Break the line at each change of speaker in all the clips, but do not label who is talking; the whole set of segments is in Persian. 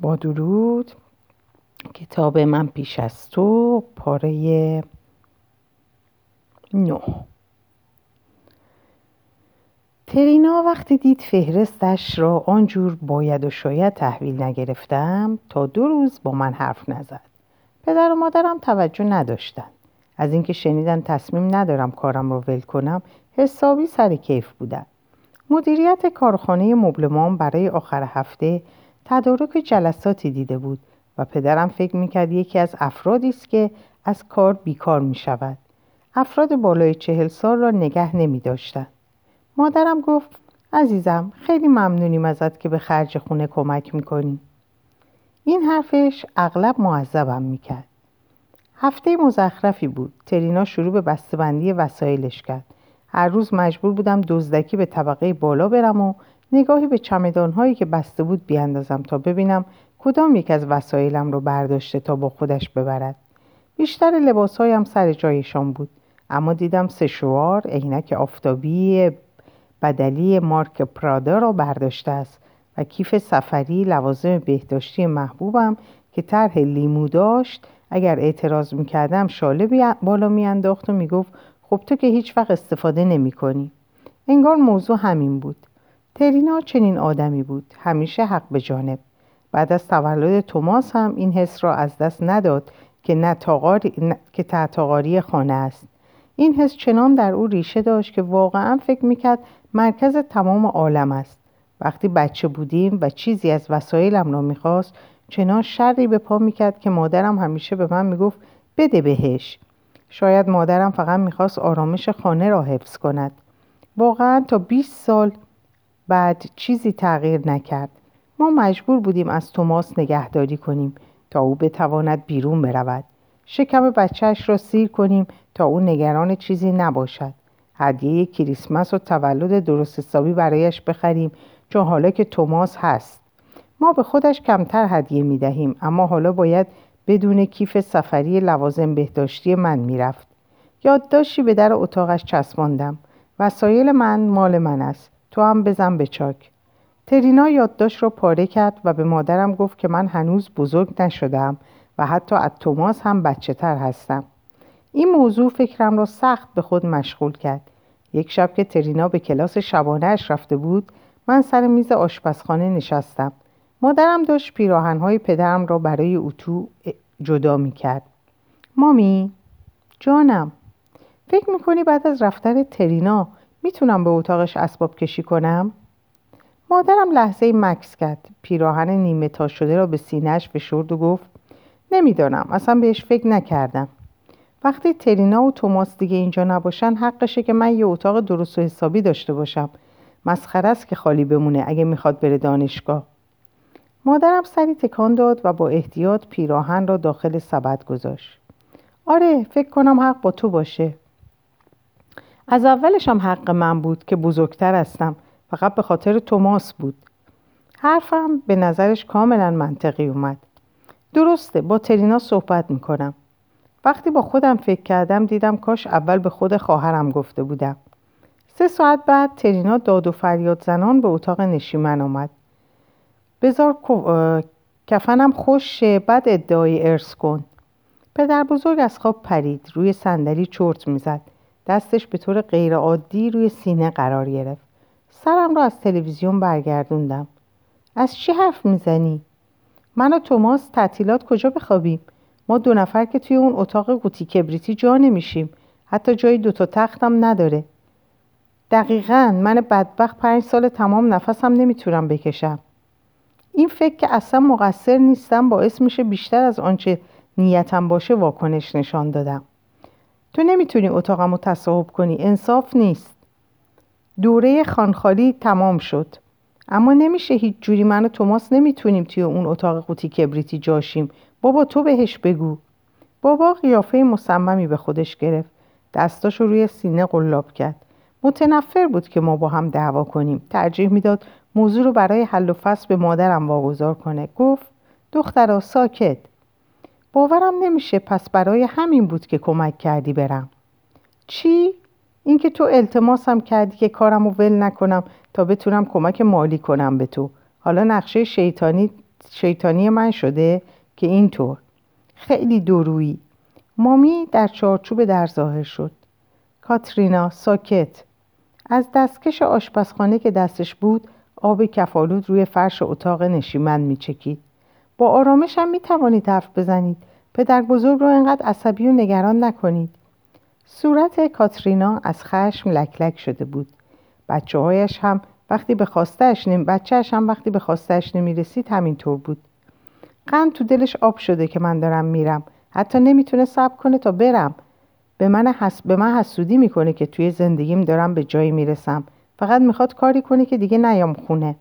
با درود. کتاب من پیش از تو پاره نه. ترینا وقتی دید فهرستش را آنجور باید و شاید تحویل نگرفتم تا دو روز با من حرف نزد. پدر و مادرم توجه نداشتند. از اینکه شنیدن تصمیم ندارم کارم را ول کنم حسابی سر کیف بودن. مدیریت کارخانه مبلمان برای آخر هفته تدارک جلساتی دیده بود و پدرم فکر می‌کرد یکی از افرادی است که از کار بیکار می شود. افراد بالای چهل سال را نگه نمی داشتن. مادرم گفت عزیزم خیلی ممنونیم ازت که به خرج خونه کمک می‌کنی. این حرفش اغلب معذبم می‌کرد. هفته مزخرفی بود. ترینا شروع به بسته‌بندی وسایلش کرد. هر روز مجبور بودم دزدکی به طبقه بالا برم و نگاهی به چمدانهایی که بسته بود بیاندازم تا ببینم کدام یک از وسایلم رو برداشته تا با خودش ببرد. بیشتر لباسهایم سر جایشان بود اما دیدم سشوار عینک آفتابی بدلی مارک پرادا را برداشته است و کیف سفری لوازم بهداشتی محبوبم که طرح لیمو داشت. اگر اعتراض می‌کردم شاله بالا میانداخت و می‌گفت خب تو که هیچ وقت استفاده نمی کنی. انگار موضوع همین بود. ترینا چنین آدمی بود. همیشه حق به جانب. بعد از تولد توماس هم این حس را از دست نداد که نتاقاری... که تعتاقاری خانه است. این حس چنان در او ریشه داشت که واقعا فکر می‌کرد مرکز تمام عالم است. وقتی بچه بودیم و چیزی از وسایلم را می‌خواست چنان شری به پا می‌کرد که مادرم همیشه به من می‌گفت بده بهش. شاید مادرم فقط می‌خواست آرامش خانه را حفظ کند. واقعا تا 20 سال بعد چیزی تغییر نکرد. ما مجبور بودیم از توماس نگهداری کنیم تا او بتواند بیرون برود. شکم بچهش را سیر کنیم تا او نگران چیزی نباشد. هدیه کریسمس و تولد درست حسابی برایش بخریم چون حالا که توماس هست. ما به خودش کمتر هدیه می دهیم اما حالا باید بدون کیف سفری لوازم بهداشتی من می‌رفت یادداشتی به در اتاقش چسباندم. وسایل من مال من است. تو هم بزن به چاک. ترینا یادداشت را پاره کرد و به مادرم گفت که من هنوز بزرگ نشدم و حتی از توماس هم بچه تر هستم. این موضوع فکرم را سخت به خود مشغول کرد. یک شب که ترینا به کلاس شبانهاش رفته بود من سر میز آشپزخانه نشستم. مادرم داشت پیراهنهای پدرم را برای اتو جدا می کرد مامی؟ جانم. فکر می‌کنی بعد از رفتن ترینا می‌تونم به اتاقش اسباب کشی کنم؟ مادرم لحظه مکس کرد. پیراهن نیمه تا شده را به سینهش فشرد و گفت نمی‌دانم. اصلا بهش فکر نکردم. وقتی ترینا و توماس دیگه اینجا نباشن حقشه که من یه اتاق درست و حسابی داشته باشم. مسخره است که خالی بمونه اگه می‌خواد بره دانشگاه. مادرم سری تکان داد و با احتیاط پیراهن را داخل سبد گذاشت. آره فکر کنم حق با تو باشه. از اولش هم حق من بود که بزرگتر هستم. فقط به خاطر توماس بود. حرفم به نظرش کاملا منطقی اومد. درسته با ترینا صحبت می‌کنم. وقتی با خودم فکر کردم دیدم کاش اول به خود خواهرم گفته بودم. سه ساعت بعد ترینا داد و فریاد زنان به اتاق نشیمن آمد بذار کفنم خوش بعد ادعای ارث کن. پدر بزرگ از خواب پرید روی صندلی چرت می‌زد. دستش به طور غیرعادی روی سینه قرار گرفت. سرم را از تلویزیون برگردوندم. از چی حرف می‌زنی؟ من و توماس تعطیلات کجا بخوابیم؟ ما دو نفر که توی اون اتاق قوطی کبریتی جا نمیشیم. حتی جای دوتا تختم نداره. دقیقا من بدبخت پنج سال تمام نفسم نمی‌تونم بکشم. این فکر که اصلا مقصر نیستم باعث میشه بیشتر از آنچه نیتم باشه واکنش نشان دادم. تو نمی‌تونی اتاقم رو تصاحب کنی انصاف نیست. دوره خانخالی تمام شد. اما نمیشه هیچ جوری من و توماس نمی‌تونیم توی اون اتاق قوطی کبریتی جاشیم. بابا تو بهش بگو. بابا قیافه مصممی به خودش گرفت. دستاشو روی سینه قلاب کرد. متنفر بود که ما با هم دعوا کنیم. ترجیح می‌داد موضوع رو برای حل و فصل به مادرم واگذار کنه. گفت دخترا ساکت. باورم نمیشه پس برای همین بود که کمک کردی برم. چی؟ اینکه تو التماسم کردی که کارم رو ول نکنم تا بتونم کمک مالی کنم به تو. حالا نقشه شیطانی شیطانی من شده که اینطور. خیلی درویی مامی در چارچوب در ظاهر شد. کاترینا ساکت. از دستکش آشپزخانه که دستش بود آب کفالود روی فرش اتاق نشیمن میچکید. با آرامش هم می‌توانید حرف بزنید. پدر بزرگ رو اینقدر عصبی و نگران نکنید. صورت کاترینا از خشم لکلک شده بود. بچه هایش هم وقتی به خواستهش نمی... بچهش هم وقتی به خواستهش نمی رسید همینطور بود. قند تو دلش آب شده که من دارم میرم. حتی نمی‌تونه صبر کنه تا برم. به من, حس... به من حسودی می‌کنه که توی زندگیم دارم به جایی می‌رسم. فقط می‌خواد کاری کنه که دیگه نیام خونه.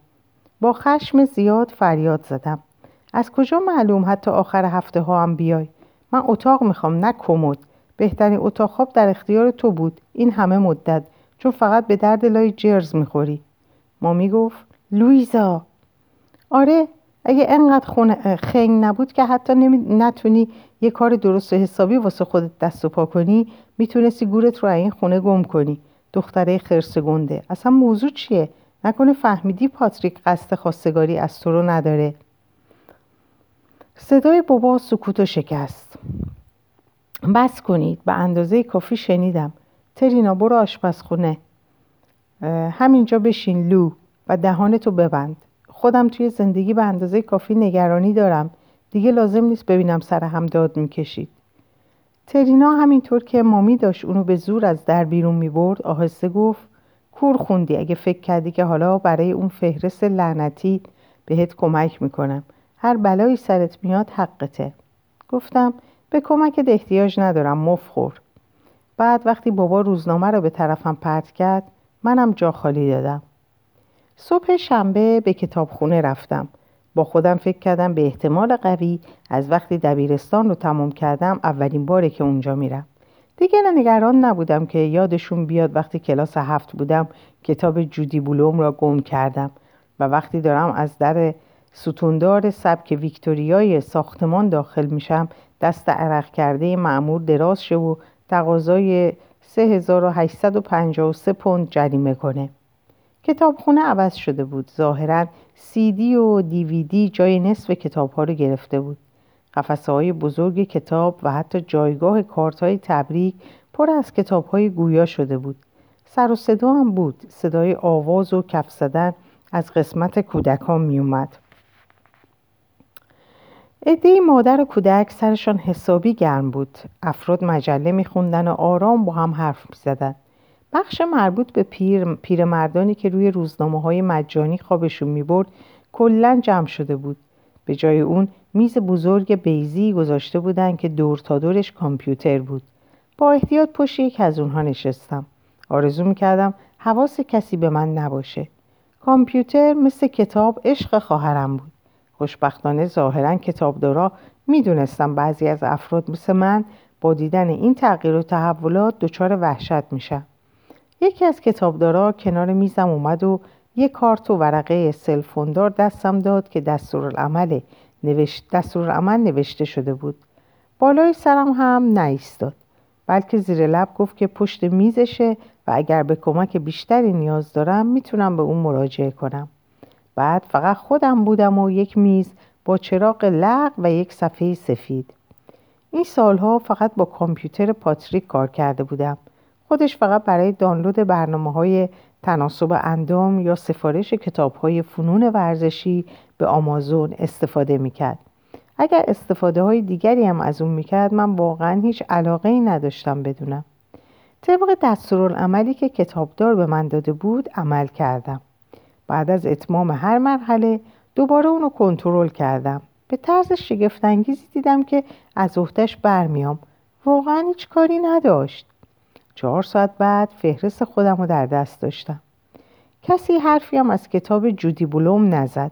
با خشم زیاد فریاد زدم. از کجا معلوم حتی آخر هفته ها هم بیای؟ من اتاق می‌خوام نه کمد. بهترین اتاق خواب در اختیار تو بود. این همه مدت. چون فقط به درد لای جرز می‌خوری. مامی گفت لویزا آره اگه انقدر خونه خنگ نبود که حتی نمی... نتونی یه کار درست و حسابی واسه خودت دست و پا کنی می‌تونستی گورت رو این خونه گم کنی. دختره خرس گنده. اصلا موضوع چیه؟ نکنه فهمیدی پاتریک قصد خواستگاری از تو رو نداره. صدای بابا سکوت و شکست. بس کنید به اندازه کافی شنیدم. ترینا برو آشپزخونه. همینجا بشین لو و دهانتو ببند. خودم توی زندگی به اندازه کافی نگرانی دارم. دیگه لازم نیست ببینم سر هم داد می‌کشید. ترینا همینطور که مامی داشت اونو به زور از در بیرون می‌برد آهسته گفت کور خوندی اگه فکر کردی که حالا برای اون فهرست لعنتی بهت کمک می‌کنم. هر بلایی سرت میاد حقته. گفتم به کمکت احتیاج ندارم مفخور. بعد وقتی بابا روزنامه رو به طرفم پرت کرد منم جا خالی دادم. صبح شنبه به کتابخونه رفتم. با خودم فکر کردم به احتمال قوی از وقتی دبیرستان رو تمام کردم اولین باره که اونجا میرم. دیگه نگران نبودم که یادشون بیاد وقتی کلاس هفت بودم کتاب جودی بولوم را گم کردم و وقتی دارم از در ستوندار سبک ویکتوریای ساختمان داخل میشم. دست عرق کرده معمور دراز شه و تقاضای 3853 پوند جریمه کنه. کتابخونه عوض شده بود. ظاهرا سی دی و دیویدی جای نصف کتاب ها رو گرفته بود. قفسه های بزرگ کتاب و حتی جایگاه کارت های تبریک پر از کتاب های گویا شده بود. سر و صدا هم بود. صدای آواز و کف زدن از قسمت کودکان می اومد عده مادر و کودک سرشان حسابی گرم بود. افراد مجله میخوندن و آرام با هم حرف می‌زدن. بخش مربوط به پیر پیرمردانی که روی روزنامه های مجانی خوابشون می‌برد کلا جمع شده بود. به جای اون میز بزرگ بیزی گذاشته بودن که دور تا دورش کامپیوتر بود. با احتیاط پشت یک از اونها نشستم. آرزو می‌کردم حواس کسی به من نباشه. کامپیوتر مثل کتاب عشق خواهرم بود. خوشبختانه ظاهرا کتابدارا می‌دونستم بعضی از افراد مثل من با دیدن این تغییر و تحولات دچار وحشت میشن. یکی از کتابدارا کنار میزم اومد و یه کارت و ورقه سلفوندار دستم داد که دستورالعمل نوشت دستورالعمل نوشته شده بود. بالای سرم هم نایستاد. بلکه زیر لب گفت که پشت میزشه و اگر به کمک بیشتری نیاز دارم می‌تونم به اون مراجعه کنم. بعد فقط خودم بودم و یک میز با چراغ لق و یک صفحه سفید. این سالها فقط با کامپیوتر پاتریک کار کرده بودم. خودش فقط برای دانلود برنامه های تناسب اندام یا سفارش کتاب های فنون ورزشی به آمازون استفاده می‌کرد. اگر استفاده های دیگری هم از اون می‌کرد من واقعا هیچ علاقه ای نداشتم بدونم. طبق دستورالعملی که کتابدار به من داده بود عمل کردم. بعد از اتمام هر مرحله دوباره اونو کنترل کردم. به طرز شگفتانگیزی دیدم که از عهدهش برمیام. واقعا هیچ کاری نداشت. چهار ساعت بعد فهرست خودم رو در دست داشتم. کسی حرفی هم از کتاب جودی بلوم نزد.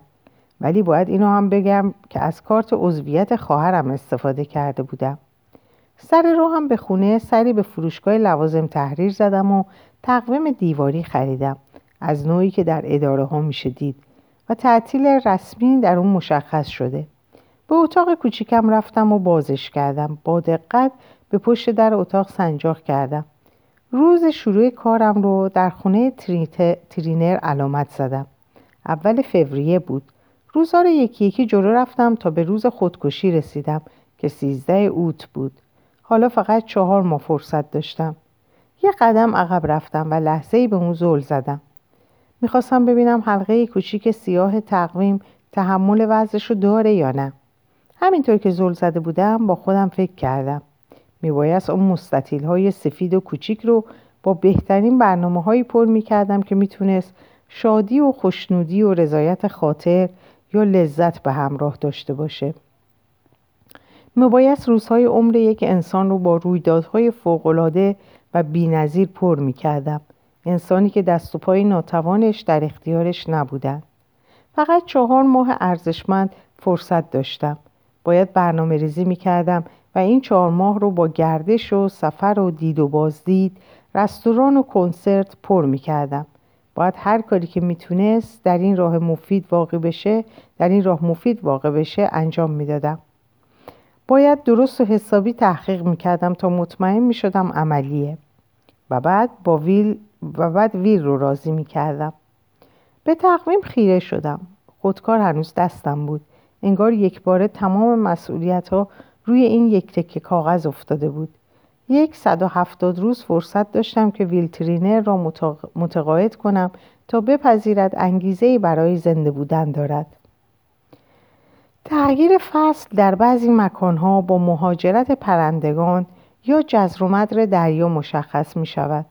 ولی باید اینو هم بگم که از کارت عضویت خواهرم استفاده کرده بودم. سر رو هم به خونه سری به فروشگاه لوازم تحریر زدم و تقویم دیواری خریدم. از نوعی که در اداره ها میشه دید و تعطیل رسمی در اون مشخص شده. به اتاق کوچیکم رفتم و بازش کردم. با دقت به پشت در اتاق سنجاق کردم. روز شروع کارم رو در خونه ترینر علامت زدم. اول فوریه بود. روزها رو یکی یکی جلو رفتم تا به روز خودکشی رسیدم که سیزده اوت بود. حالا فقط چهار ماه فرصت داشتم. یه قدم عقب رفتم و لحظه ای به اون زل زدم. می‌خواستم ببینم حلقه کوچیک سیاه تقویم تحمل وزش رو داره یا نه. همینطور که زل زده بودم با خودم فکر کردم. میبایست اون مستطیل های سفید و کوچیک رو با بهترین برنامه هایی پر می‌کردم که می‌تونست شادی و خوشنودی و رضایت خاطر یا لذت به همراه داشته باشه. میبایست روزهای عمر یک انسان رو با رویدادهای فوقالعاده و بینظیر پر می‌کردم. انسانی که دست و پای ناتوانش در اختیارش نبودن. فقط چهار ماه ارزشمند فرصت داشتم. باید برنامه ریزی می کردم و این چهار ماه رو با گردش و سفر و دید و بازدید رستوران و کنسرت پر می کردم باید هر کاری که می‌تونست در این راه مفید واقع بشه در این راه مفید واقع بشه انجام می‌دادم. باید درست و حسابی تحقیق می‌کردم تا مطمئن می‌شدم عملیه. و بعد با ویل و بعد ویل رو راضی می‌کردم. به تقویم خیره شدم. خودکار هنوز دستم بود. انگار یک باره تمام مسئولیت ها روی این یک تکه کاغذ افتاده بود. یک صد و هفتاد روز فرصت داشتم که ویلترینر را متقاعد کنم تا بپذیرد انگیزه برای زنده بودن دارد. تغییر فصل در بعضی مکانها با مهاجرت پرندگان یا جزر و مدر دریا مشخص می شود.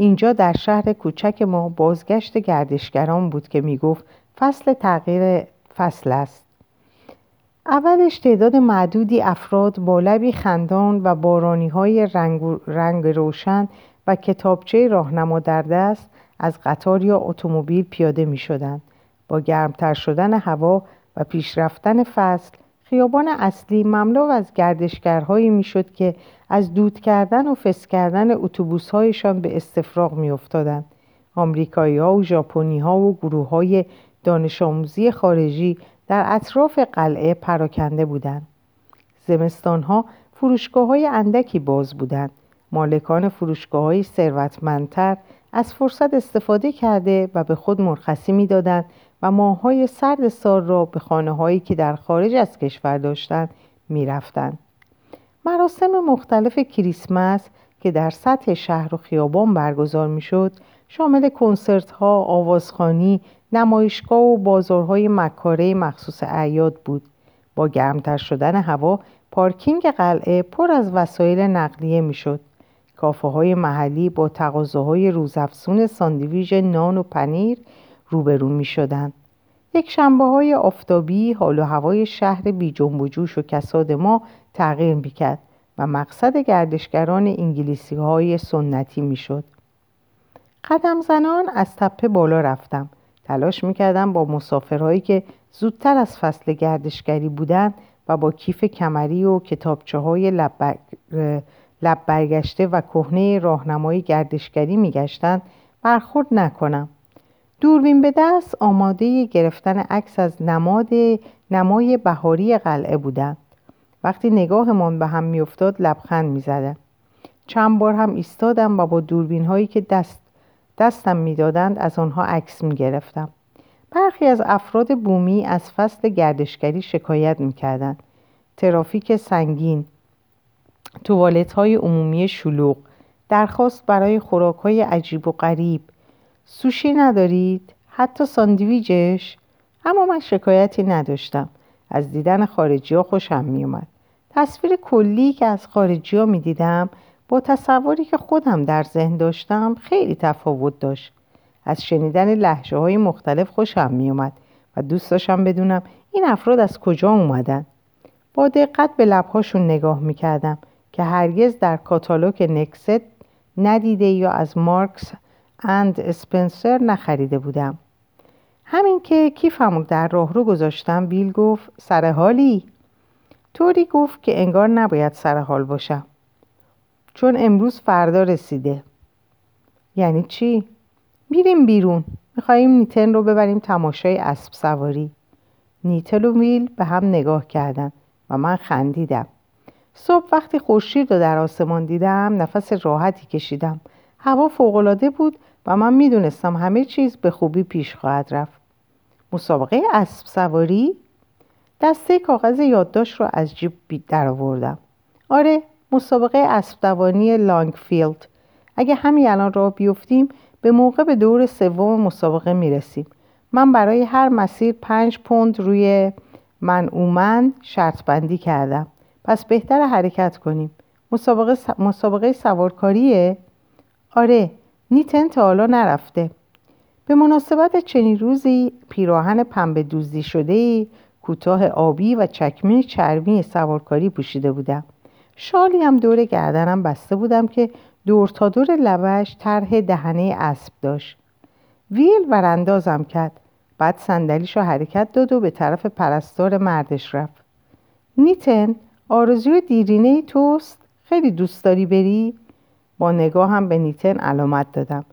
اینجا در شهر کوچک ما بازگشت گردشگران بود که می گفت فصل تغییر فصل است. اولش تعداد معدودی افراد با لبی خندان و بارانی های رنگ, رنگ روشن و کتابچه راهنما در دست از قطار یا اتومبیل پیاده می شدن. با گرمتر شدن هوا و پیشرفتن فصل خیابان اصلی مملو از گردشگرهایی می‌شد که از دود کردن و فس کردن اتوبوسهایشان به استفراغ میافتادند. آمریکایی ها و ژاپنی ها و گروه های دانش آموزی خارجی در اطراف قلعه پراکنده بودند. زمستان ها فروشگاه های اندکی باز بودند. مالکان فروشگاه های ثروتمندتر از فرصت استفاده کرده و به خود مرخصی می‌دادند و ماهای سرد سال را به خانه هایی که در خارج از کشور داشتند می‌رفتند. مراسم مختلف کریسمس که در سطح شهر و خیابان برگزار می‌شد شامل کنسرت ها، آوازخانی، نمایشگاه و بازارهای مکاره مخصوص اعیاد بود. با گرمتر شدن هوا پارکینگ قلعه پر از وسایل نقلیه می‌شد. کافه های محلی با تقاضاهای روزافزون ساندویژ نان و پنیر روبرو می شدن. یک شنبه های آفتابی حال و هوای شهر بی جنب و جوش و کساد ما تغییر می کرد و مقصد گردشگران انگلیسی های سنتی می شد. قدم زنان از تپه بالا رفتم. تلاش می کردم با مسافرهایی که زودتر از فصل گردشگری بودند و با کیف کمری و کتابچه های لب, برگشته و کهنه راهنمای گردشگری می گشتند برخورد نکنم. دوربین به دست آماده گرفتن عکس از نماد نمای بهاری قلعه بودند وقتی نگاهمان به هم میافتاد لبخند می‌زدم چند بار هم ایستادم و با دوربین هایی که دست دستم می‌دادند از آنها عکس می‌گرفتم. برخی از افراد بومی از فصل گردشگری شکایت می‌کردند ترافیک سنگین توالت های عمومی شلوغ درخواست برای خوراک های عجیب و غریب سوشی ندارید؟ حتی ساندویجش؟ اما من شکایتی نداشتم از دیدن خارجی ها خوشم می اومد. تصویر کلی که از خارجی ها می دیدم با تصوری که خودم در ذهن داشتم خیلی تفاوت داشت. از شنیدن لحجه های مختلف خوشم می اومد و دوست داشتم بدونم این افراد از کجا اومدن. با دقت به لبهاشون نگاه می کردم که هرگز در کاتالوگ نکست ندیده یا از مارکس اند اسپنسر نخریده بودم. همین که کیفمو در راه رو گذاشتم بیل گفت سر حالی؟ طوری گفت که انگار نباید سر حال باشم. چون امروز فردا رسیده. یعنی چی؟ میریم بیرون. میخواییم نیتن رو ببریم تماشای اسب سواری. نیتل و ویل به هم نگاه کردن و من خندیدم. صبح وقتی خورشید رو در آسمان دیدم نفس راحتی کشیدم. هوا فوقالعاده بود و من می‌دونستم همه چیز به خوبی پیش خواهد رفت. مسابقه اسب سواری دسته کاغذ یادداشت رو از جیب درآوردم آره مسابقه اسب دوانی لانگفیلد. اگه همین الان راه بیفتیم به موقع به دور سوم مسابقه می‌رسیم. من برای هر مسیر پنج پوند روی من اومن شرط بندی کردم. پس بهتر حرکت کنیم. مسابقه, س... مسابقه سوارکاریه؟ آره نیتن تا حالا نرفته. به مناسبت چنین روزی پیراهن پنبه دوزی شده کوتاه آبی و چکمه چرمی سوارکاری پوشیده بودم. شالی هم دور گردنم بسته بودم که دور تا دور لبش طرح دهنه اسب داشت. ویل وراندازم کرد. بعد صندلیش رو حرکت داد و به طرف پرستار مردش رفت. نیتن آرزوی دیرینه توست. خیلی دوست داری بری؟ با نگاه هم به نیتن علامت دادم.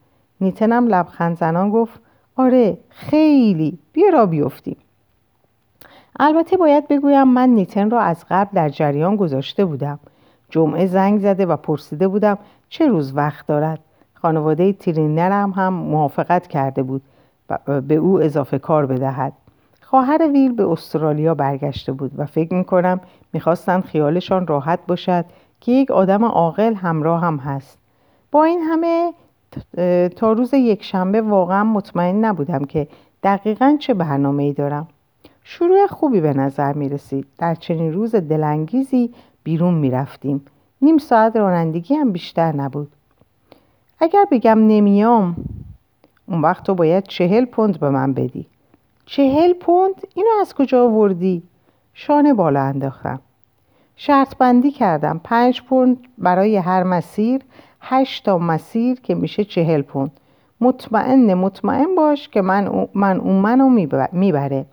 نیتنم لبخند زنان گفت آره خیلی بیا را بیفتیم. البته باید بگویم من نیتن را از قبل در جریان گذاشته بودم. جمعه زنگ زده و پرسیده بودم چه روز وقت دارد. خانواده ترینرم هم موافقت کرده بود به او اضافه کار بدهد. خواهر ویل به استرالیا برگشته بود و فکر می‌کنم می‌خواستند خیالشان راحت باشد که یک آدم عاقل همراه هم هست. با این همه تا روز یک شنبه واقعا مطمئن نبودم که دقیقا چه برنامه ای دارم. شروع خوبی به نظر می رسید. در چنین روز دلانگیزی بیرون می رفتیم. نیم ساعت رانندگی هم بیشتر نبود. اگر بگم نمیام اون وقت تو باید چهل پوند به من بدی. چهل پوند؟ اینو از کجا آوردی؟ شانه بالا انداختم. شرط بندی کردم. پنج پوند برای هر مسیر هشت تا مسیر که میشه چهل پوند. مطمئن مطمئن باش که من, من اون منو می‌بره.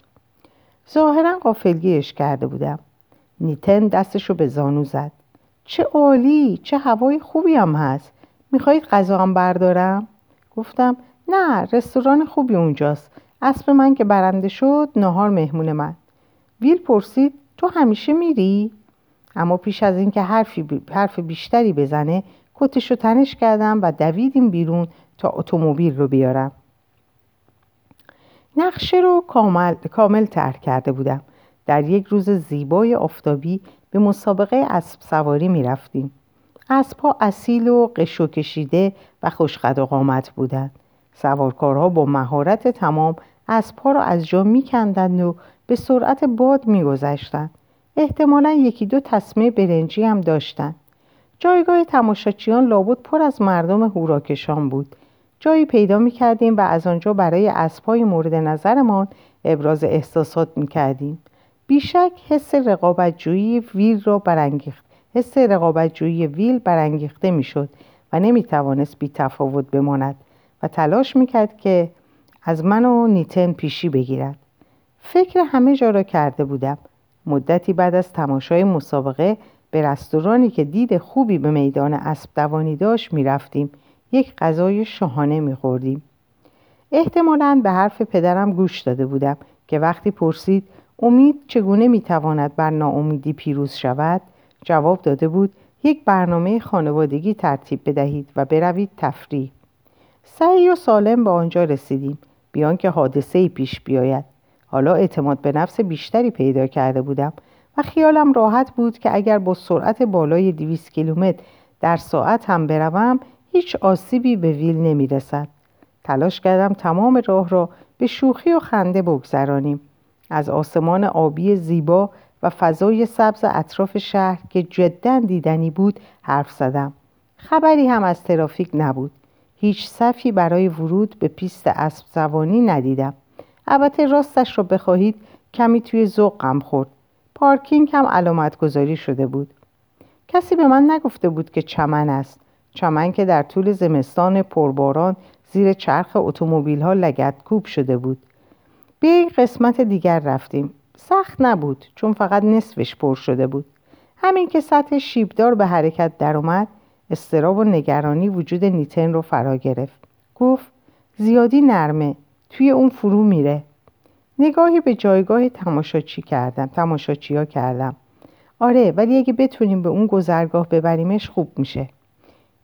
ظاهرا قافلگیش کرده بودم. نیتن دستشو به زانو زد. چه عالی چه هوای خوبی هم هست. می‌خواهید غذا هم بردارم؟ گفتم نه رستوران خوبی اونجاست. اسب من که برنده شد نهار مهمون من. ویل پرسید تو همیشه میری؟ اما پیش از اینکه حرفی حرف بیشتری بزنه کتش رو تنش کردم و دویدیم بیرون تا اتومبیل رو بیارم. نقشه رو کامل, کامل ترک کرده بودم. در یک روز زیبای آفتابی به مسابقه اسب سواری می رفتیم. اسبها اصیل و قشو کشیده و خوشقد و قامت بودند. سوارکارها با مهارت تمام اسبها را از جا میکندند و به سرعت باد میگذشتند احتمالا یکی دو تصمه برنجی هم داشتند جایگاه تماشاچیان لابد پر از مردم هوراکشان بود. جایی پیدا می کردیم و از آنجا برای اسبهای مورد نظرمان ابراز احساسات می کردیم. بیشک حس رقابتجویی ویل را برانگیخت. حس رقابتجویی ویل برانگیخته می‌شد و نمی توانست بی تفاوت بماند و تلاش می‌کرد که از من و نیتن پیشی بگیرد. فکر همه جا را کرده بودم. مدتی بعد از تماشای مسابقه به رستورانی که دید خوبی به میدان اسب دوانی داشت می‌رفتیم. یک غذای شاهانه میخوردیم. احتمالا به حرف پدرم گوش داده بودم که وقتی پرسید امید چگونه می‌تواند بر ناامیدی پیروز شود جواب داده بود یک برنامه خانوادگی ترتیب بدهید و بروید تفریح. سعی و سالم به آنجا رسیدیم بیان که حادثه پیش بیاید. حالا اعتماد به نفس بیشتری پیدا کرده بودم و خیالم راحت بود که اگر با سرعت بالای 200 کیلومتر در ساعت هم بروم هیچ آسیبی به ویل نمی رسد. تلاش کردم تمام راه را به شوخی و خنده بگذرانیم. از آسمان آبی زیبا و فضای سبز اطراف شهر که جدا دیدنی بود حرف زدم. خبری هم از ترافیک نبود. هیچ صفی برای ورود به پیست اسب دوانی ندیدم. البته راستش را بخواهید کمی توی ذوقم خورد. پارکینگ هم علامت گذاری شده بود. کسی به من نگفته بود که چمن است. چمن که در طول زمستان پرباران زیر چرخ اتومبیل ها لگد کوب شده بود. به یک قسمت دیگر رفتیم. سخت نبود چون فقط نصفش پر شده بود. همین که سطح شیبدار به حرکت درآمد استراب و نگرانی وجود نیتن رو فرا گرفت گفت زیادی نرمه توی اون فرو میره. نگاهی به جایگاه تماشاچی کردم؟ تماشاچی ها کردم. آره ولی اگه بتونیم به اون گذرگاه ببریمش خوب میشه.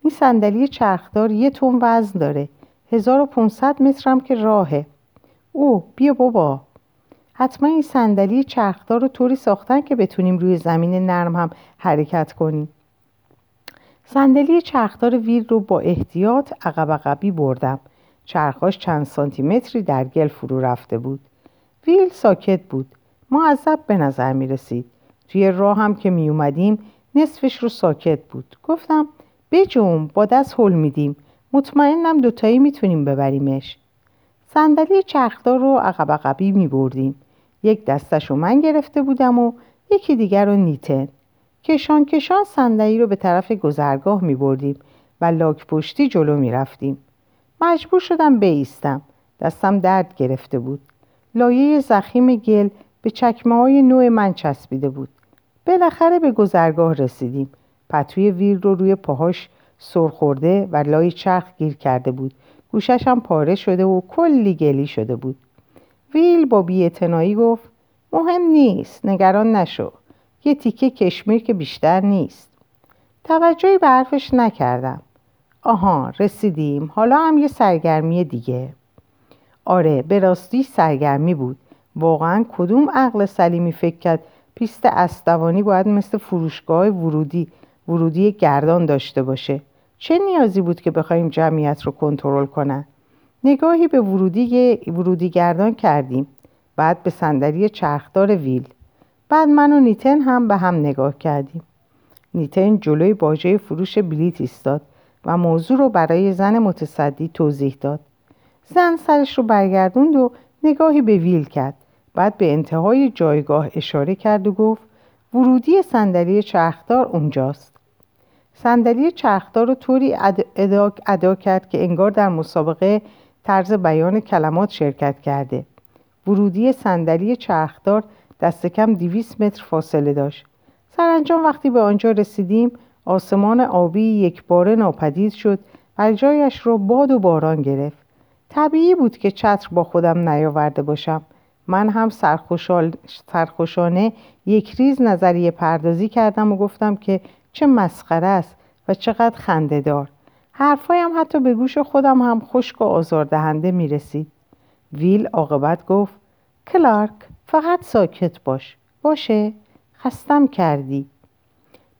این صندلی چرخدار یه تون وزن داره. 1500 مترم که راهه. او بیا بابا. حتما این صندلی چرخدار رو طوری ساختن که بتونیم روی زمین نرم هم حرکت کنیم. صندلی چرخدار ویل رو با احتیاط عقب عقبی بردم. چرخاش چند سانتیمتری در گل فرو رفته بود. ویل ساکت بود. معذب به نظر می رسید. توی راه هم که می اومدیم نصفش رو ساکت بود. گفتم بجوم با دست حل میدیم. مطمئنم دوتایی می‌تونیم ببریمش. صندلی چرخدار رو عقب عقبی می بردیم. یک دستش رو من گرفته بودم و یکی دیگر رو نیتن. کشان کشان صندلی رو به طرف گذرگاه می بردیم و لاک پشتی جلو می رفتیم. مجبور شدم بیستم. دستم درد گرفته بود. لایه زخیم گل به چکمه های نوع من چسبیده بود. بالاخره به گذرگاه رسیدیم. پتوی ویل رو روی پاهاش سرخورده و لای چرخ گیر کرده بود. گوشش هم پاره شده و کلی گلی شده بود. ویل با بیعتنایی گفت مهم نیست نگران نشو یه تیکه کشمیر که بیشتر نیست توجهی به حرفش نکردم آها رسیدیم. حالا هم یه سرگرمی دیگه. آره به راستی سرگرمی بود. واقعا کدوم عقل سلیمی فکر کرد پیست استوانی باید مثل فروشگاه ورودی ورودی گردان داشته باشه؟ چه نیازی بود که بخوایم جمعیت رو کنترل کنن؟ نگاهی به ورودی ورودی گردان کردیم. بعد به صندلی چرخدار ویل. بعد من و نیتن هم به هم نگاه کردیم. نیتن جلوی باجه فروش بلیت ایستاد. و موضوع رو برای زن متصدی توضیح داد. زن سرش رو برگردوند و نگاهی به ویل کرد. بعد به انتهای جایگاه اشاره کرد و گفت ورودی صندلی چرخدار اونجاست. صندلی چرخدار رو طوری ادا, کرد که انگار در مسابقه طرز بیان کلمات شرکت کرده. ورودی صندلی چرخدار دست کم دیویس متر فاصله داشت. سرانجام وقتی به آنجا رسیدیم آسمان آبی یک باره ناپدید شد و جایش را باد و باران گرفت. طبیعی بود که چتر با خودم نیاورده باشم. من هم سرخوشانه یک ریز نظریه پردازی کردم و گفتم که چه مسخره است و چقدر خنده دار حرفایم حتی به گوش خودم هم خشک و آزاردهنده می رسید ویل عاقبت گفت کلارک فقط ساکت باش. باشه خستم کردی.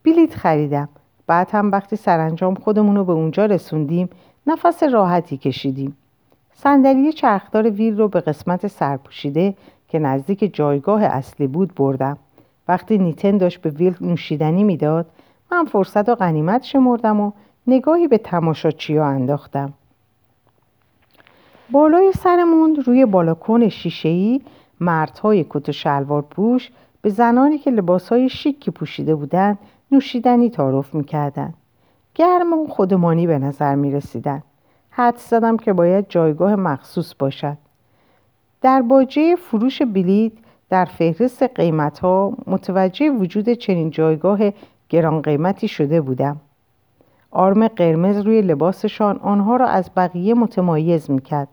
بلیت خریدم. بعد هم وقتی سرانجام خودمون رو به اونجا رسوندیم نفس راحتی کشیدیم. صندلی چرخدار ویل رو به قسمت سرپوشیده که نزدیک جایگاه اصلی بود بردم. وقتی نیتن داشت به ویل نوشیدنی می‌داد من فرصت و غنیمت شمردم و نگاهی به تماشاچی انداختم. بالای سرمون روی بالاکن شیشه‌ای مردهای کت و شلوار پوش به زنانی که لباسهای شیکی پوشیده بودند نوشیدنی تعارف می‌کردند گرم و خودمانی به نظر می رسیدن. حد زدم که باید جایگاه مخصوص باشد. در باجه فروش بلیت در فهرست قیمت ها متوجه وجود چنین جایگاه گران قیمتی شده بودم. آرم قرمز روی لباسشان آنها را از بقیه متمایز می‌کرد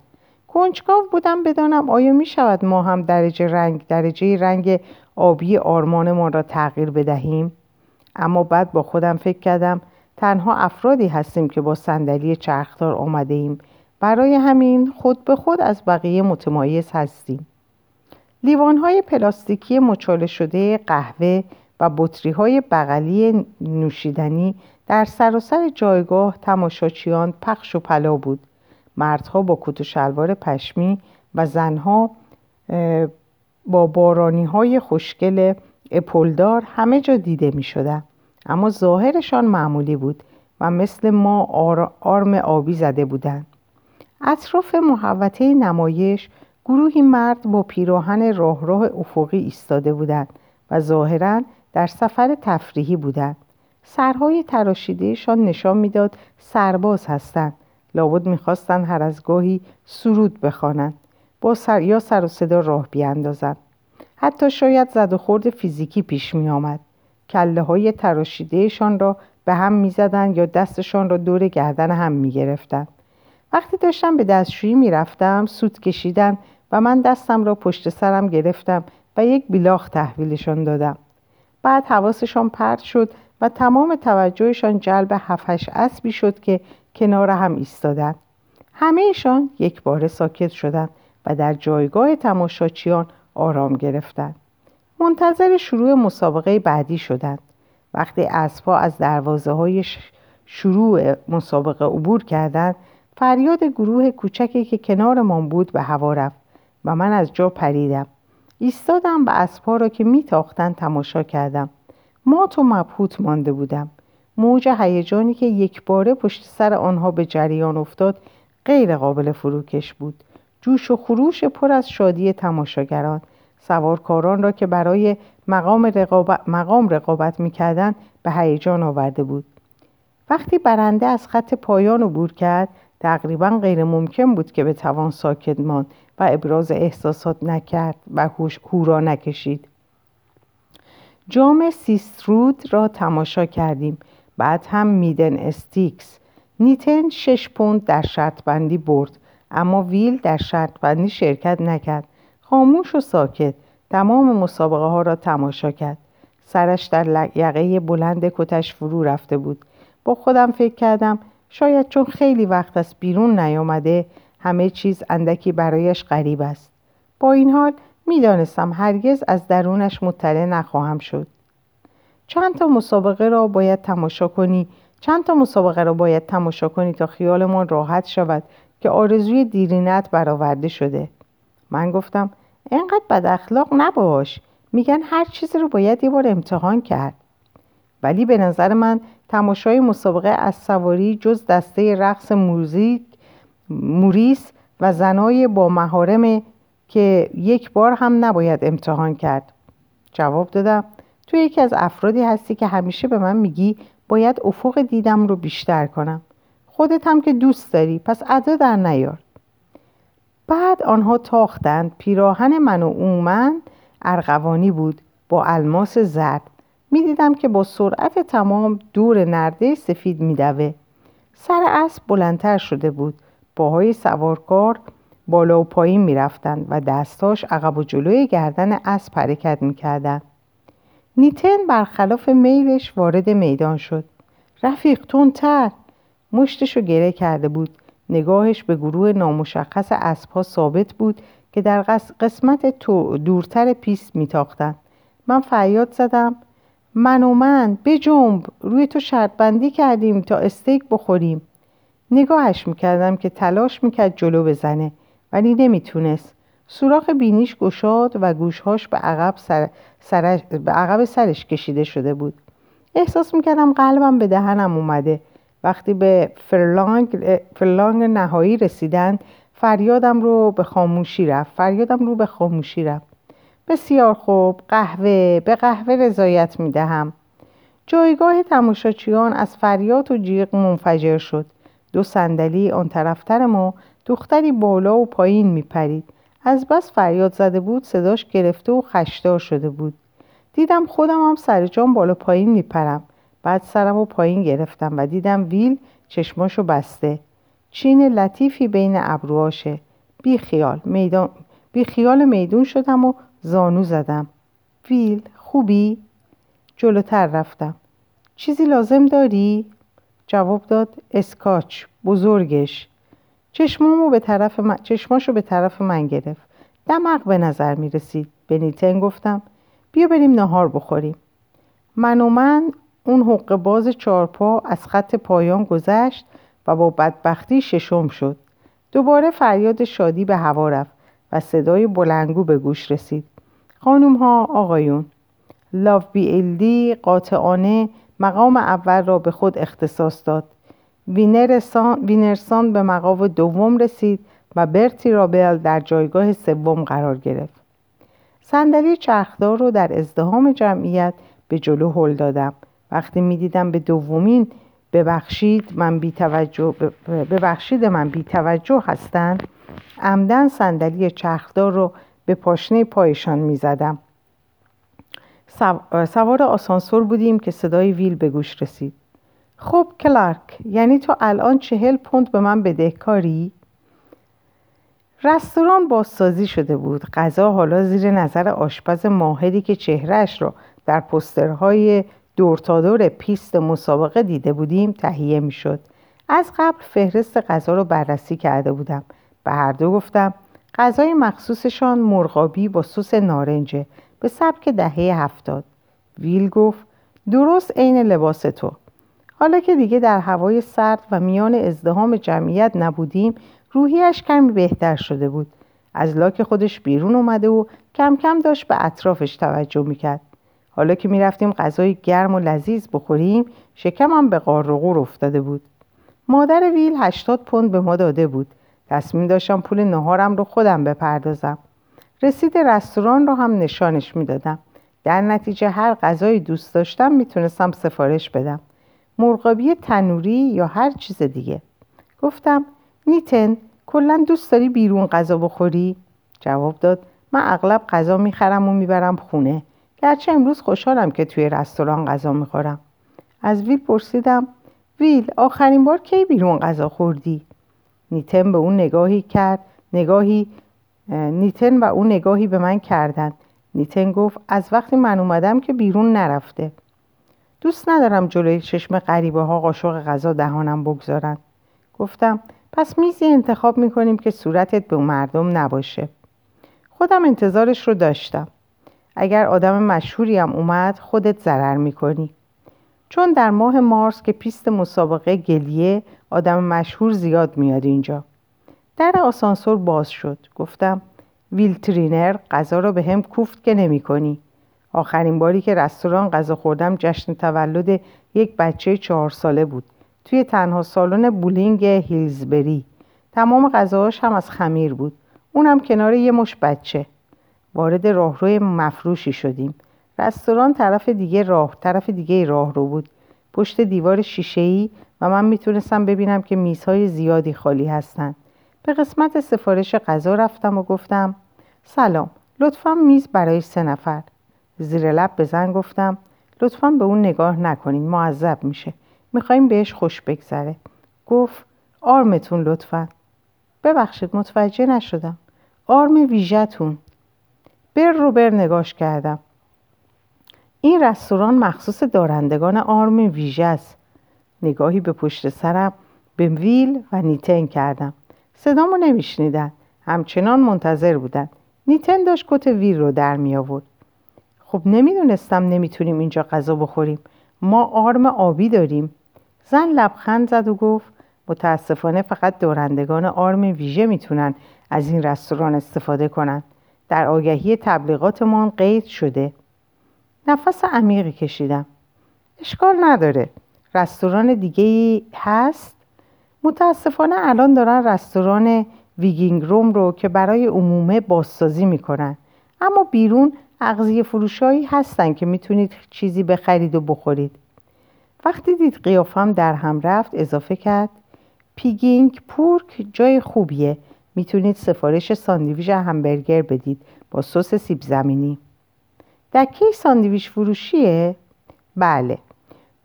کنجکاو بودم بدانم آیا می شود ما هم درجه رنگ درجه رنگ آبی آرمانمان را تغییر بدهیم اما بعد با خودم فکر کردم تنها افرادی هستیم که با صندلی چرخدار آمده ایم برای همین خود به خود از بقیه متمایز هستیم. لیوانهای پلاستیکی مچاله شده قهوه و بطری های بغلی نوشیدنی در سراسر جایگاه تماشاچیان پخش و پلا بود. مردها با کت و شلوار پشمی و زنها با بارانی های خوشگل اپولدار همه جا دیده می شدن. اما ظاهرشان معمولی بود و مثل ما آرم آبی زده بودند. اطراف محوطه نمایش گروهی مرد با پیراهن راه راه افقی ایستاده بودند و ظاهرا در سفر تفریحی بودند. سرهای تراشیدهشان نشان می‌داد سرباز هستند لابد می‌خواستند هر از گاهی سرود بخوانند با سر یا سر و صدا راه بیاندازند حتی شاید زد و خورد فیزیکی پیش می آمد کله های تراشیدهشان را به هم می‌زدند یا دستشان را دور گردن هم می گرفتن. وقتی داشتم به دستشویی می رفتم سود کشیدن و من دستم را پشت سرم گرفتم و یک بیلاخ تحویلشان دادم. بعد حواسشان پرت شد و تمام توجهشان جلب هفتش اسبی شد که کنار هم ایستادند. همهشان یک بار ساکت شدند و در جایگاه تماشاچیان آرام گرفتند منتظر شروع مسابقه بعدی شدند وقتی اسبها از دروازه های شروع مسابقه عبور کردند فریاد گروه کوچکی که کنارمان بود به هوا رفت و من از جا پریدم. ایستادم و اسبها را که میتاختند تماشا کردم. مات و مبهوت مانده بودم. موج هیجانی که یک باره پشت سر آنها به جریان افتاد غیر قابل فروکش بود. جوش و خروش پر از شادی تماشاگران. سوارکاران را که برای مقام رقابت, مقام رقابت می‌کردند به هیجان آورده بود. وقتی برنده از خط پایان عبور کرد تقریبا غیر ممکن بود که به توان ساکت ماند و ابراز احساسات نکرد و هورا نکشید. جام سیسترود را تماشا کردیم. بعد هم میدن استیکس. نیتن شش پوند در شرط بندی برد. اما ویل در شرط بندی شرکت نکرد. خاموش و ساکت. تمام مسابقه ها را تماشا کرد. سرش در یقه بلند کتش فرو رفته بود. با خودم فکر کردم شاید چون خیلی وقت است بیرون نیامده همه چیز اندکی برایش غریب است. با این حال می‌دانستم هرگز از درونش مطلع نخواهم شد. چند تا مسابقه را باید تماشا کنی. چند تا مسابقه را باید تماشا کنی تا خیالمان راحت شود. که آرزوی دیرینت برآورده شده. من گفتم اینقدر بد اخلاق نباش. میگن هر چیزی رو باید یه بار امتحان کرد. ولی به نظر من تماشای مسابقه از سواری جز دسته رقص موزیک موریس و زنای با مهارم که یک بار هم نباید امتحان کرد. جواب دادم تو یکی از افرادی هستی که همیشه به من میگی باید افق دیدم رو بیشتر کنم. خودت هم که دوست داری. پس ادا در نیار. بعد آنها تاختند. پیراهن من و اومن ارغوانی بود با الماس زرد. می‌دیدم که با سرعت تمام دور نرده سفید میدوه. سر اسب بلندتر شده بود. باهای سوارکار بالا و پایین می‌رفتند و دستاش عقب و جلوی گردن اسب حرکت می‌کردند. نیتن برخلاف میلش وارد میدان شد. رفیق تندتر مشتشو گره کرده بود. نگاهش به گروه نامشخص اسبها ثابت بود که در قسمت دورتر پیست میتاختند. من فریاد زدم من و من بجنب روی تو شرط بندی کردیم تا استیک بخوریم. نگاهش می‌کردم که تلاش می‌کرد جلو بزنه ولی نمی‌تونست. سوراخ بینیش گشاد و گوشهاش به عقب, سر... سرش... به عقب سرش کشیده شده بود. احساس می‌کردم قلبم به دهنم اومده. وقتی به فرلانگ, فرلانگ نهایی رسیدن فریادم رو به خاموشی رفت فریادم رو به خاموشی رفت. بسیار خوب قهوه به قهوه رضایت می‌دهم. جایگاه تماشاچیان از فریاد و جیغ منفجر شد. دو صندلی آن طرفتر ما دختری بالا و پایین میپرید. از بس فریاد زده بود صداش گرفته و خشدار شده بود. دیدم خودم هم سر جام بالا پایین میپرم. بعد سرم و پایین گرفتم و دیدم ویل چشماشو بسته. چین لطیفی بین ابروهاشه. بی خیال میدان بی خیال میدون شدم و زانو زدم. ویل خوبی؟ جلوتر رفتم. چیزی لازم داری؟ جواب داد اسکاچ بزرگش. چشمامو به طرف من... چشماشو به طرف من گرفت. دمق به نظر می رسید به نیتن گفتم بیا بریم نهار بخوریم. من و من اون حق باز چارپا از خط پایان گذشت و با بدبختی ششم شد. دوباره فریاد شادی به هوا رفت و صدای بلنگو به گوش رسید. خانوم ها آقایون لاف بی ایلدی قاطعانه مقام اول را به خود اختصاص داد. وینرسان, وینرسان به مقام دوم رسید و برتی رابل در جایگاه سوم قرار گرفت. صندلی چرخدار رو در ازدهام جمعیت به جلو هل دادم. وقتی می‌دیدم به دومین ببخشید من بی توجه ببخشید من بی توجه هستند عمدن صندلی چرخدار رو به پاشنه پایشان می زدم. سوار آسانسور بودیم که صدای ویل به گوش رسید. خب کلارک یعنی تو الان چهل پوند به من بدهکاری؟ رستوران بازسازی شده بود غذا حالا زیر نظر آشپز ماهری که چهرهش را در پوسترهای دورتادور پیست مسابقه دیده بودیم تهیه می‌شد. از قبل فهرست غذا رو بررسی کرده بودم. به هر دو گفتم غذای مخصوصشان مرغابی با سس نارنجه. به سبک دهه هفتاد. ویل گفت درست عین لباس تو. حالا که دیگه در هوای سرد و میان ازدحام جمعیت نبودیم روحیش کمی بهتر شده بود. از لاک خودش بیرون اومده و کم کم داشت به اطرافش توجه می‌کرد. حالا که می‌رفتیم غذای گرم و لذیذ بخوریم شکمم به قار و غور افتاده بود. مادر ویل هشتاد پوند به ما داده بود. تصمیم داشتم پول نهارم رو خودم بپردازم. رسید رستوران رو هم نشانش می‌دادم. در نتیجه هر غذایی دوست داشتم می‌تونستم سفارش بدم. مرغابی تنوری یا هر چیز دیگه. گفتم نیتن کلا دوست داری بیرون غذا بخوری؟ جواب داد من اغلب غذا می‌خرم و می‌برم خونه. گرچه امروز خوشحالم که توی رستوران غذا می‌خورم. از ویل پرسیدم ویل آخرین بار کی بیرون غذا خوردی؟ نیتن به اون نگاهی کرد نگاهی نیتن و اون نگاهی به من کردند نیتن گفت از وقتی من اومدم که بیرون نرفته. دوست ندارم جلوی چشم غریبه ها قاشق غذا دهانم بگذارن. گفتم پس میزی انتخاب می‌کنیم که صورتت به مردم نباشه. خودم انتظارش رو داشتم. اگر آدم مشهوری هم اومد خودت ضرر می‌کنی. چون در ماه مارس که پیست مسابقه گلیه آدم مشهور زیاد میاد اینجا. در آسانسور باز شد. گفتم ویل ترینر غذا رو بهم کوفت که نمی کنی. آخرین باری که رستوران غذا خوردم جشن تولد یک بچه چهار ساله بود. توی تنها سالن بولینگ هیلزبری. تمام غذاهاش هم از خمیر بود. اونم کنار یه مش بچه. وارد راهروی مفروشی شدیم. رستوران طرف دیگه راه طرف دیگه راه رو بود. پشت دیوار شیشه‌ای و من می‌تونستم ببینم که میزهای زیادی خالی هستند به قسمت سفارش غذا رفتم و گفتم سلام لطفا میز برای سه نفر. زیر لب به زن گفتم لطفا به اون نگاه نکنین معذب میشه. می‌خوایم بهش خوش بگذره. گفت آرمتون لطفا. ببخشید متوجه نشدم. آرم ویژتون بر رو بر نگاش کردم. این رستوران مخصوص دارندگان آرم ویژه است. نگاهی به پشت سرم به ویل و نیتن کردم. صدامو نمیشنیدن. همچنان منتظر بودن. نیتن داشت کت ویل رو در می آورد خب نمی‌دونستم نمی‌تونیم اینجا غذا بخوریم. ما آرم آبی داریم. زن لبخند زد و گفت متاسفانه فقط دارندگان آرم ویژه می‌تونن از این رستوران استفاده کنند. در آگهی تبلیغاتمان قید شده. نفس عمیقی کشیدم. اشکال نداره. رستوران دیگه هست؟ متاسفانه الان دارن رستوران Weighing Room رو که برای عمومه بازسازی می‌کنن. اما بیرون اغذیه فروشایی هستن که می‌تونید چیزی بخرید و بخورید. وقتی دید قیافم در هم رفت اضافه کرد. Pig in a Poke جای خوبیه. می‌تونید سفارش ساندویچ همبرگر بدید با سس سیب زمینی. دکه ساندویچ فروشیه؟ بله.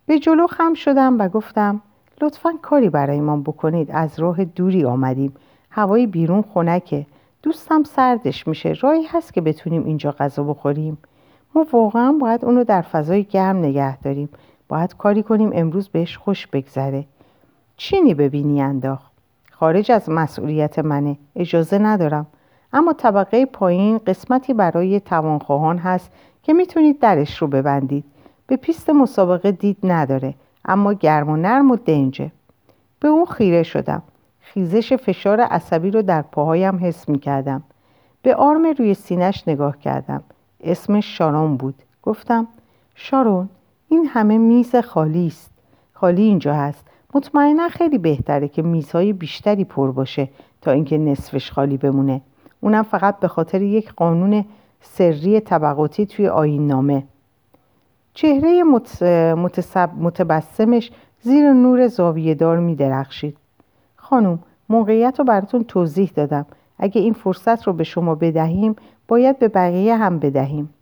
به جلو خم شدم و گفتم لطفا کاری برای ما بکنید از راه دوری آمدیم. هوای بیرون خنکه. دوستم سردش میشه. راهی هست که بتونیم اینجا غذا بخوریم. ما واقعا باید اونو در فضای گرم نگه داریم. باید کاری کنیم امروز بهش خوش بگذره. چینی ببینی انداخت. خارج از مسئولیت منه. اجازه ندارم. اما طبقه پایین قسمتی برای توانخواهان هست که می‌تونید درش رو ببندید. به پیست مسابقه دید نداره اما گرم و نرم و دنجه. به اون خیره شدم. خیزش فشار عصبی رو در پاهایم حس می‌کردم. به آرم روی سینش نگاه کردم. اسمش شارون بود. گفتم شارون این همه میز خالی است. خالی اینجا هست. مطمئنا خیلی بهتره که میزهای بیشتری پر باشه تا اینکه نصفش خالی بمونه. اونم فقط به خاطر یک قانون سری طبقاتی توی آین نامه. چهره متبسمش زیر نور زاویه دار می درخشید. خانم موقعیت رو براتون توضیح دادم. اگه این فرصت رو به شما بدهیم باید به بقیه هم بدهیم.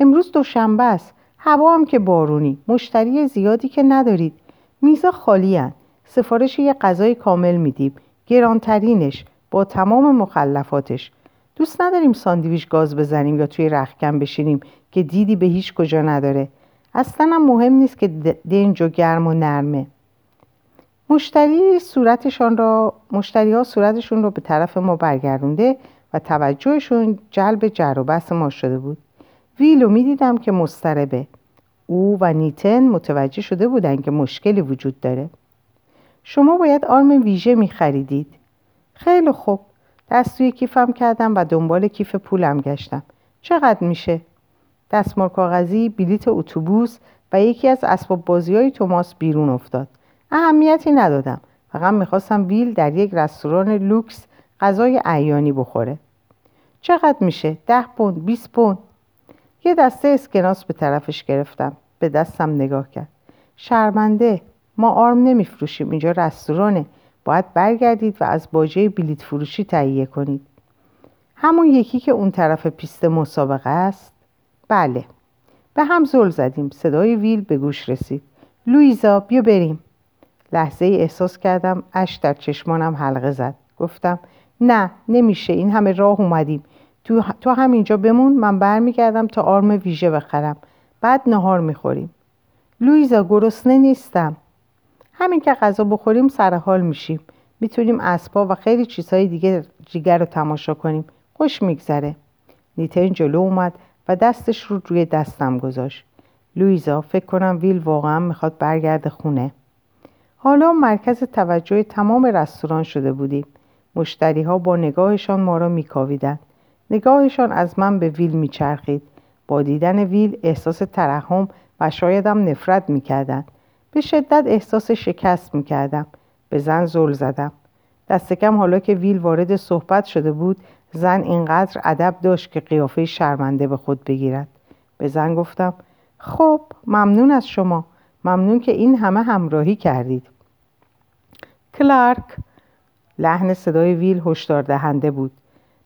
امروز دوشنبه است. هوا هم که بارونی. مشتری زیادی که ندارید. میزا خالی هن. سفارش یه غذای کامل میدیم. گرانترینش. با تمام مخلفاتش. دوست نداریم ساندویچ گاز بزنیم یا توی رخکن بشینیم که دیدی به هیچ کجا نداره. اصلا هم مهم نیست که دنج و گرم و نرمه. مشتری صورتشان را مشتری ها صورتشون رو به طرف ما برگردونده و توجهشون جلب جر و بحث ما شده بود. ویلو می‌دیدم که مستربه او و نیتن متوجه شده بودن که مشکلی وجود داره. شما باید آرم ویژه می خریدید خیلی خوب. دست توی کیفم کردم و دنبال کیف پولم گشتم. چقدر میشه؟ دستمال کاغذی، بلیت اتوبوس و یکی از اسباب بازی های توماس بیرون افتاد. اهمیتی ندادم. فقط می‌خواستم ویل در یک رستوران لوکس غذای عیانی بخوره. چقدر میشه؟ ده پوند، بیست پوند. یه دسته اسکناس به طرفش گرفتم. به دستم نگاه کرد. شرمنده ما آرم نمیفروشیم اینجا رستورانه. باید برگردید و از باجه بلیت فروشی تهیه کنید. همون یکی که اون طرف پیست مسابقه است؟ بله. به هم زل زدیم. صدای ویل به گوش رسید. لویزا بیا بریم. لحظه ای احساس کردم اش در چشمانم حلقه زد. گفتم نه نمیشه. این همه راه اومدیم. تو, تو همینجا بمون. من برمیگردم تا آرم ویژه بخرم. بعد نهار می‌خوریم. لویزا گرسنه نیستم. همین که غذا بخوریم سر حال میشیم. می‌تونیم اسبا و خیلی چیزهای دیگه جیگر رو تماشا کنیم. خوش میگذره. نیتن جلو اومد و دستش رو روی دستم گذاشت. لویزا فکر کنم ویل واقعا می‌خواد برگرده خونه. حالا مرکز توجه تمام رستوران شده بودیم. مشتری ها با نگاهشان ما را میکاویدند. نگاهشان از من به ویل میچرخید. با دیدن ویل احساس ترحم و شایدم نفرت می‌کردند به شدت احساس شکست می‌کردم. به زن زل زدم. دست کم حالا که ویل وارد صحبت شده بود زن اینقدر ادب داشت که قیافه شرمنده به خود بگیرد. به زن گفتم خب ممنون از شما. ممنون که این همه همراهی کردید. کلارک. لحن صدای ویل هشدار دهنده بود.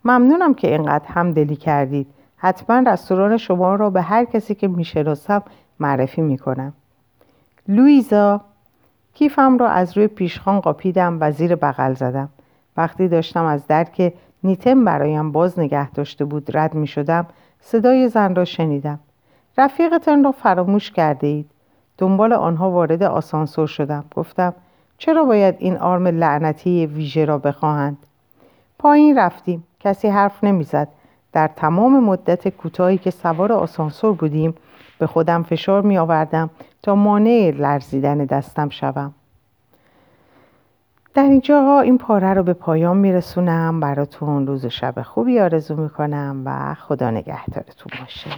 ممنونم که اینقدر همدلی کردید. حتما رستوران شما را به هر کسی که می‌شناسم معرفی می‌کنم. لویزا کیفم را از روی پیشخان قاپیدم و زیر بغل زدم. وقتی داشتم از درک نیتم برایم باز نگه داشته بود رد می شدم صدای زن را شنیدم. رفیقتان را فراموش کرده اید دنبال آنها وارد آسانسور شدم. گفتم چرا باید این آرم لعنتی ویژه را بخواهند؟ پایین رفتیم. کسی حرف نمی‌زد. در تمام مدت کوتاهی که سوار آسانسور بودیم به خودم فشار می آوردم تا مانع لرزیدن دستم شوم. در اینجا این پاره رو به پایان میرسونم. براتون روز شب خوبی آرزو می‌کنم و خدا نگهدارتون باشه.